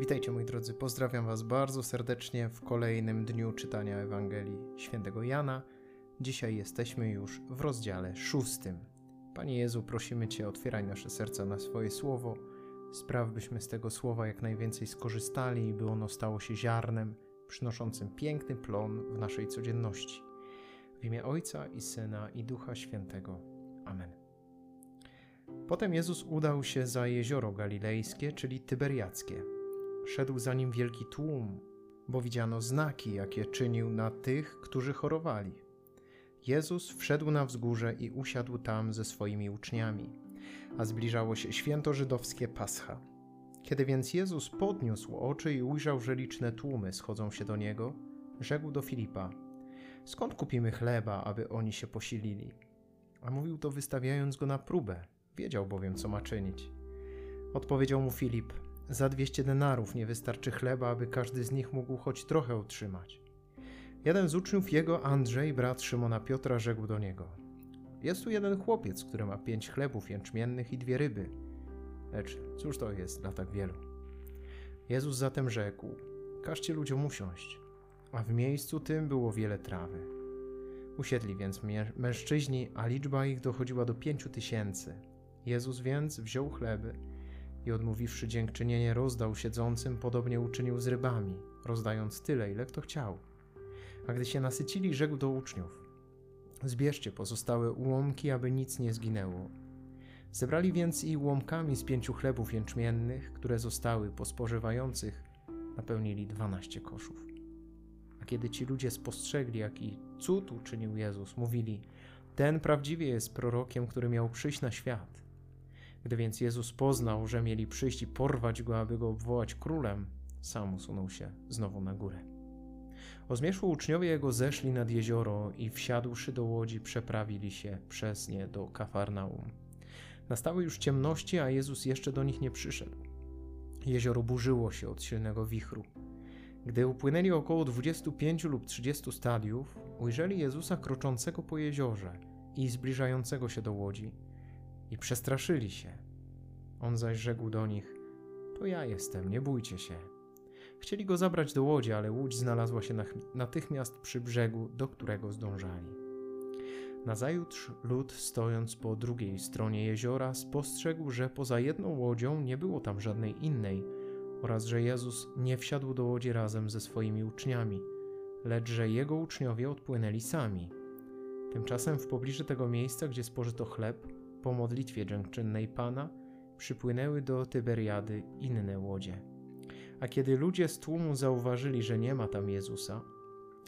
Witajcie moi drodzy, pozdrawiam Was bardzo serdecznie w kolejnym dniu czytania Ewangelii Świętego Jana. Dzisiaj jesteśmy już w rozdziale szóstym. Panie Jezu, prosimy Cię, otwieraj nasze serca na swoje słowo. Spraw, byśmy z tego słowa jak najwięcej skorzystali i by ono stało się ziarnem przynoszącym piękny plon w naszej codzienności. W imię Ojca i Syna i Ducha Świętego. Amen. Potem Jezus udał się za jezioro galilejskie, czyli tyberiackie. Szedł za nim wielki tłum, bo widziano znaki, jakie czynił na tych, którzy chorowali. Jezus wszedł na wzgórze i usiadł tam ze swoimi uczniami, a zbliżało się święto żydowskie Pascha. Kiedy więc Jezus podniósł oczy i ujrzał, że liczne tłumy schodzą się do niego, rzekł do Filipa: Skąd kupimy chleba, aby oni się posilili? A mówił to wystawiając go na próbę, wiedział bowiem, co ma czynić. Odpowiedział mu Filip: Za dwieście denarów nie wystarczy chleba, aby każdy z nich mógł choć trochę utrzymać. Jeden z uczniów jego, Andrzej, brat Szymona Piotra, rzekł do niego: Jest tu jeden chłopiec, który ma pięć chlebów jęczmiennych i dwie ryby. Lecz cóż to jest dla tak wielu? Jezus zatem rzekł: Każcie ludziom usiąść. A w miejscu tym było wiele trawy. Usiedli więc mężczyźni, a liczba ich dochodziła do pięciu tysięcy. Jezus więc wziął chleby i odmówiwszy dziękczynienie rozdał siedzącym, podobnie uczynił z rybami, rozdając tyle, ile kto chciał. A gdy się nasycili, rzekł do uczniów: Zbierzcie pozostałe ułomki, aby nic nie zginęło. Zebrali więc i ułomkami z pięciu chlebów jęczmiennych, które zostały po spożywających, napełnili dwanaście koszów. A kiedy ci ludzie spostrzegli, jaki cud uczynił Jezus, mówili: Ten prawdziwie jest prorokiem, który miał przyjść na świat. Gdy więc Jezus poznał, że mieli przyjść i porwać go, aby go obwołać królem, sam usunął się znowu na górę. O zmierzchu uczniowie jego zeszli nad jezioro i wsiadłszy do łodzi, przeprawili się przez nie do Kafarnaum. Nastały już ciemności, a Jezus jeszcze do nich nie przyszedł. Jezioro burzyło się od silnego wichru. Gdy upłynęli około 25 lub 30 stadiów, ujrzeli Jezusa kroczącego po jeziorze i zbliżającego się do łodzi i przestraszyli się. On zaś rzekł do nich: To ja jestem, nie bójcie się. Chcieli go zabrać do łodzi, ale łódź znalazła się natychmiast przy brzegu, do którego zdążali. Nazajutrz lud, stojąc po drugiej stronie jeziora, spostrzegł, że poza jedną łodzią nie było tam żadnej innej oraz że Jezus nie wsiadł do łodzi razem ze swoimi uczniami, lecz że jego uczniowie odpłynęli sami. Tymczasem w pobliżu tego miejsca, gdzie spożyto chleb, po modlitwie dziękczynnej Pana, przypłynęły do Tyberiady inne łodzie. A kiedy ludzie z tłumu zauważyli, że nie ma tam Jezusa,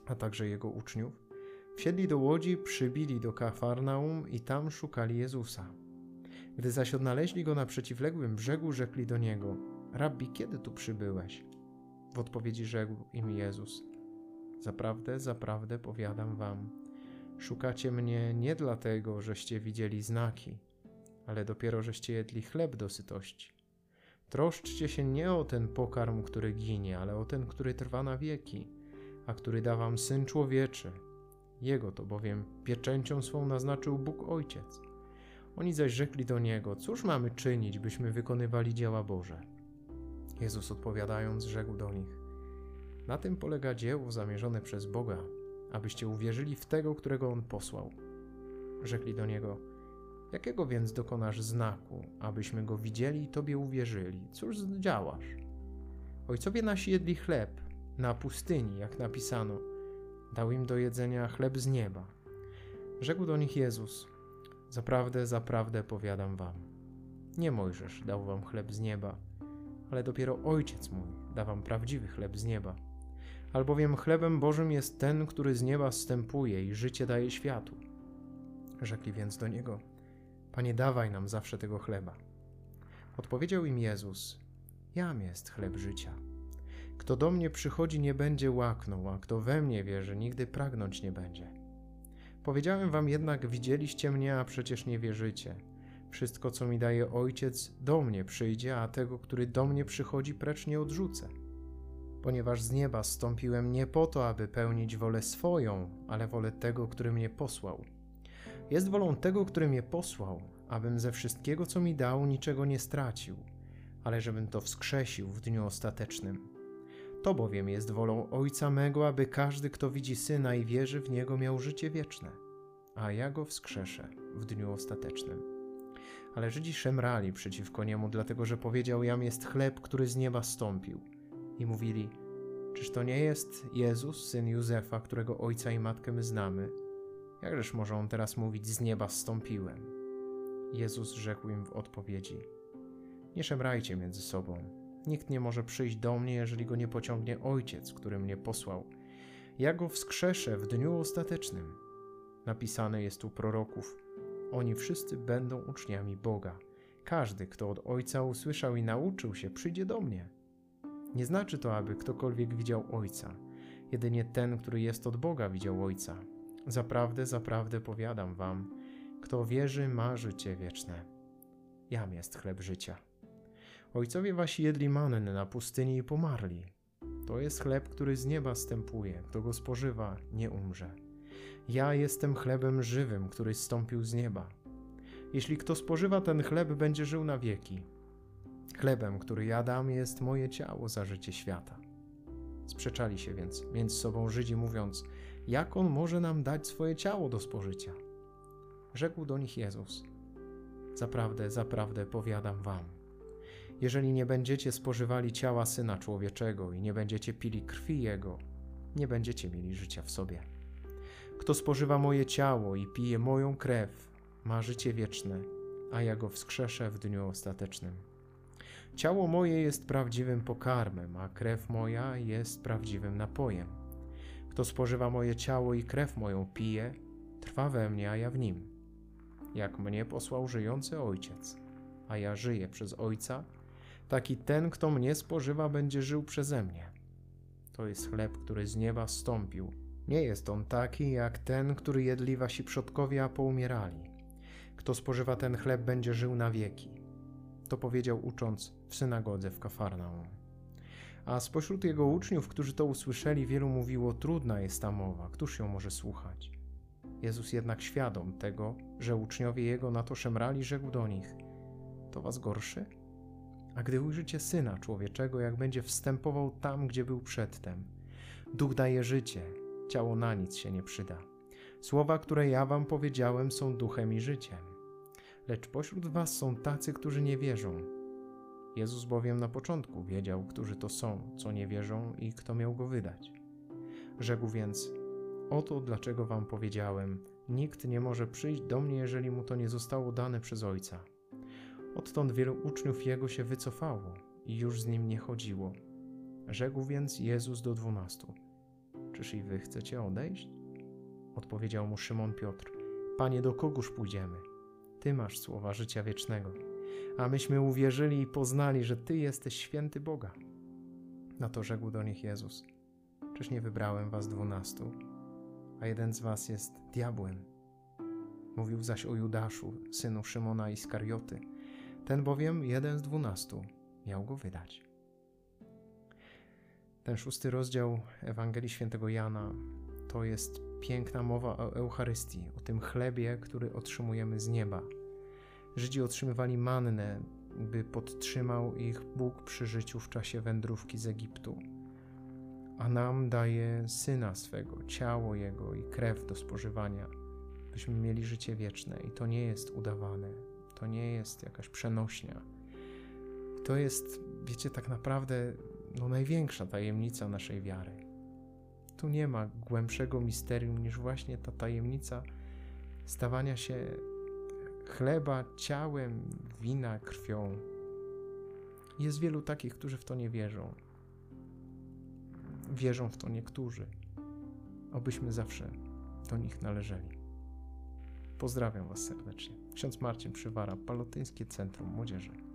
a także jego uczniów, wsiedli do łodzi, przybili do Kafarnaum i tam szukali Jezusa. Gdy zaś odnaleźli go na przeciwległym brzegu, rzekli do niego: Rabbi, kiedy tu przybyłeś? W odpowiedzi rzekł im Jezus: Zaprawdę, zaprawdę powiadam wam, szukacie mnie nie dlatego, żeście widzieli znaki, ale dopiero żeście jedli chleb do sytości. Troszczcie się nie o ten pokarm, który ginie, ale o ten, który trwa na wieki, a który da wam Syn Człowieczy. Jego to bowiem pieczęcią swą naznaczył Bóg Ojciec. Oni zaś rzekli do Niego, cóż mamy czynić, byśmy wykonywali dzieła Boże? Jezus odpowiadając, rzekł do nich, na tym polega dzieło zamierzone przez Boga, abyście uwierzyli w tego, którego On posłał. Rzekli do Niego, Jakiego więc dokonasz znaku, abyśmy go widzieli i Tobie uwierzyli? Cóż działasz? Ojcowie nasi jedli chleb na pustyni, jak napisano. Dał im do jedzenia chleb z nieba. Rzekł do nich Jezus: Zaprawdę, zaprawdę powiadam wam. Nie Mojżesz dał wam chleb z nieba, ale dopiero Ojciec mój da wam prawdziwy chleb z nieba. Albowiem chlebem Bożym jest ten, który z nieba zstępuje i życie daje światu. Rzekli więc do niego: Panie, dawaj nam zawsze tego chleba. Odpowiedział im Jezus: Jam jest chleb życia. Kto do mnie przychodzi, nie będzie łaknął, a kto we mnie wierzy, nigdy pragnąć nie będzie. Powiedziałem wam jednak, widzieliście mnie, a przecież nie wierzycie. Wszystko, co mi daje Ojciec, do mnie przyjdzie, a tego, który do mnie przychodzi, precz nie odrzucę. Ponieważ z nieba stąpiłem nie po to, aby pełnić wolę swoją, ale wolę tego, który mnie posłał. Jest wolą tego, który mnie posłał, abym ze wszystkiego, co mi dał, niczego nie stracił, ale żebym to wskrzesił w dniu ostatecznym. To bowiem jest wolą Ojca mego, aby każdy, kto widzi Syna i wierzy w Niego, miał życie wieczne, a ja go wskrzeszę w dniu ostatecznym. Ale Żydzi szemrali przeciwko Niemu, dlatego że powiedział, jam jest chleb, który z nieba stąpił. I mówili, czyż to nie jest Jezus, syn Józefa, którego ojca i matkę my znamy? Jakżeż może on teraz mówić, z nieba stąpiłem? Jezus rzekł im w odpowiedzi, nie szemrajcie między sobą. Nikt nie może przyjść do mnie, jeżeli go nie pociągnie Ojciec, który mnie posłał. Ja go wskrzeszę w dniu ostatecznym. Napisane jest u proroków: Oni wszyscy będą uczniami Boga. Każdy, kto od Ojca usłyszał i nauczył się, przyjdzie do mnie. Nie znaczy to, aby ktokolwiek widział Ojca. Jedynie ten, który jest od Boga, widział Ojca. Zaprawdę, zaprawdę powiadam wam, kto wierzy, ma życie wieczne. Jam jest chleb życia. Ojcowie wasi jedli manny na pustyni i pomarli. To jest chleb, który z nieba stępuje. Kto go spożywa, nie umrze. Ja jestem chlebem żywym, który zstąpił z nieba. Jeśli kto spożywa ten chleb, będzie żył na wieki. Chlebem, który jadam, jest moje ciało za życie świata. Sprzeczali się więc między sobą Żydzi, mówiąc: Jak on może nam dać swoje ciało do spożycia? Rzekł do nich Jezus: Zaprawdę, zaprawdę powiadam wam jeżeli nie będziecie spożywali ciała Syna Człowieczego i nie będziecie pili krwi Jego, nie będziecie mieli życia w sobie. Kto spożywa moje ciało i pije moją krew, ma życie wieczne, a ja go wskrzeszę w dniu ostatecznym. Ciało moje jest prawdziwym pokarmem, a krew moja jest prawdziwym napojem. Kto spożywa moje ciało i krew moją pije, trwa we mnie, a ja w nim. Jak mnie posłał żyjący Ojciec, a ja żyję przez Ojca, taki ten, kto mnie spożywa, będzie żył przeze mnie. To jest chleb, który z nieba stąpił. Nie jest on taki, jak ten, który jedli wasi przodkowie, a poumierali. Kto spożywa ten chleb, będzie żył na wieki. To powiedział ucząc w synagodze w Kafarnaum. A spośród jego uczniów, którzy to usłyszeli, wielu mówiło: Trudna jest ta mowa, któż ją może słuchać? Jezus jednak świadom tego, że uczniowie jego na to szemrali, rzekł do nich: To was gorszy? A gdy ujrzycie Syna Człowieczego, jak będzie wstępował tam, gdzie był przedtem, Duch daje życie, ciało na nic się nie przyda. Słowa, które ja wam powiedziałem, są duchem i życiem. Lecz pośród was są tacy, którzy nie wierzą. Jezus bowiem na początku wiedział, którzy to są, co nie wierzą i kto miał go wydać. Rzekł więc: Oto dlaczego wam powiedziałem: Nikt nie może przyjść do mnie, jeżeli mu to nie zostało dane przez Ojca. Odtąd wielu uczniów jego się wycofało i już z nim nie chodziło. Rzekł więc Jezus do dwunastu: Czyż i wy chcecie odejść? Odpowiedział mu Szymon Piotr: Panie, do kogóż pójdziemy? Ty masz słowa życia wiecznego, a myśmy uwierzyli i poznali, że Ty jesteś święty Boga. Na to rzekł do nich Jezus: Czyż nie wybrałem was dwunastu, a jeden z was jest diabłem? Mówił zaś o Judaszu, synu Szymona Iskarioty ten bowiem jeden z dwunastu miał go wydać. Ten szósty rozdział Ewangelii Świętego Jana to jest piękna mowa o Eucharystii, o tym chlebie, który otrzymujemy z nieba. Żydzi otrzymywali mannę, by podtrzymał ich Bóg przy życiu w czasie wędrówki z Egiptu. A nam daje syna swego, ciało jego i krew do spożywania, byśmy mieli życie wieczne. I to nie jest udawane, to nie jest jakaś przenośnia. To jest, wiecie, tak naprawdę no, największa tajemnica naszej wiary. Tu nie ma głębszego misterium niż właśnie ta tajemnica stawania się chleba ciałem, wina krwią. Jest wielu takich, którzy w to nie wierzą. Wierzą w to niektórzy. Obyśmy zawsze do nich należeli. Pozdrawiam Was serdecznie. Ksiądz Marcin Przywara, Palotyńskie Centrum Młodzieży.